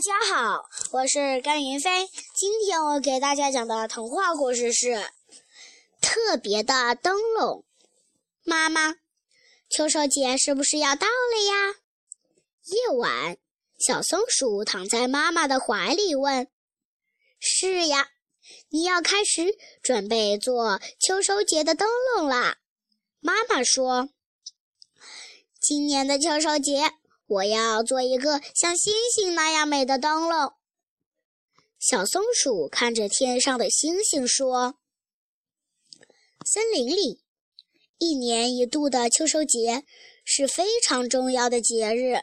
大家好，我是甘云飞。今天我给大家讲的童话故事是《特别的灯笼》。妈妈，秋收节是不是要到了呀？夜晚，小松鼠躺在妈妈的怀里问：“是呀，你要开始准备做秋收节的灯笼啦。”妈妈说：“今年的秋收节。”我要做一个像星星那样美的灯笼。小松鼠看着天上的星星说：“森林里，一年一度的秋收节是非常重要的节日。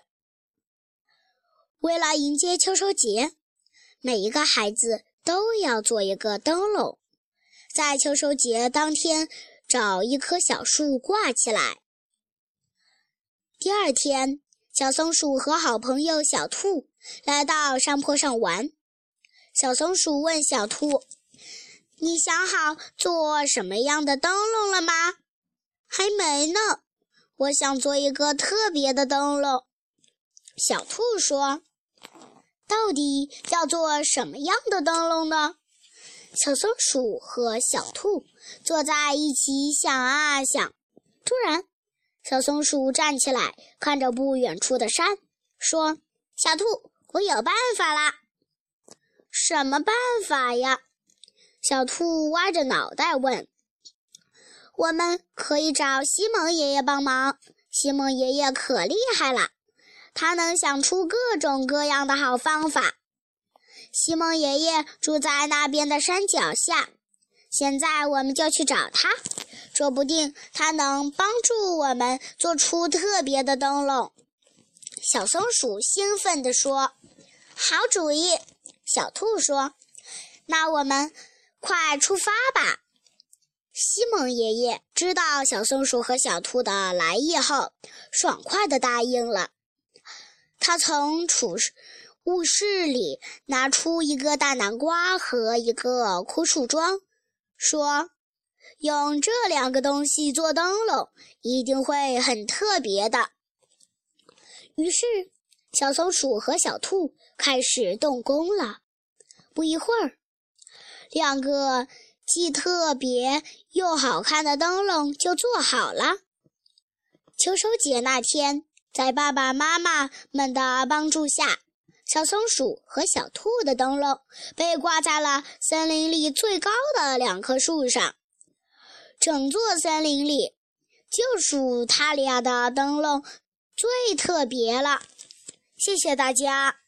为了迎接秋收节，每一个孩子都要做一个灯笼，在秋收节当天找一棵小树挂起来。第二天。”小松鼠和好朋友小兔来到山坡上玩。小松鼠问小兔：“你想好做什么样的灯笼了吗？”“还没呢，我想做一个特别的灯笼。”小兔说。“到底要做什么样的灯笼呢？”小松鼠和小兔坐在一起想啊想，突然。小松鼠站起来，看着不远处的山，说：“小兔，我有办法啦！”“什么办法呀？”小兔歪着脑袋问。“我们可以找西蒙爷爷帮忙。西蒙爷爷可厉害了，他能想出各种各样的好方法。西蒙爷爷住在那边的山脚下，现在我们就去找他。”说不定它能帮助我们做出特别的灯笼。小松鼠兴奋地说：“好主意！”小兔说：“那我们快出发吧。”西蒙爷爷知道小松鼠和小兔的来意后，爽快地答应了。他从储物室里拿出一个大南瓜和一个枯树桩，说。用这两个东西做灯笼，一定会很特别的。于是，小松鼠和小兔开始动工了。不一会儿，两个既特别又好看的灯笼就做好了。秋收节那天，在爸爸妈妈们的帮助下，小松鼠和小兔的灯笼被挂在了森林里最高的两棵树上。整座森林里，就数他俩的灯笼最特别了。谢谢大家。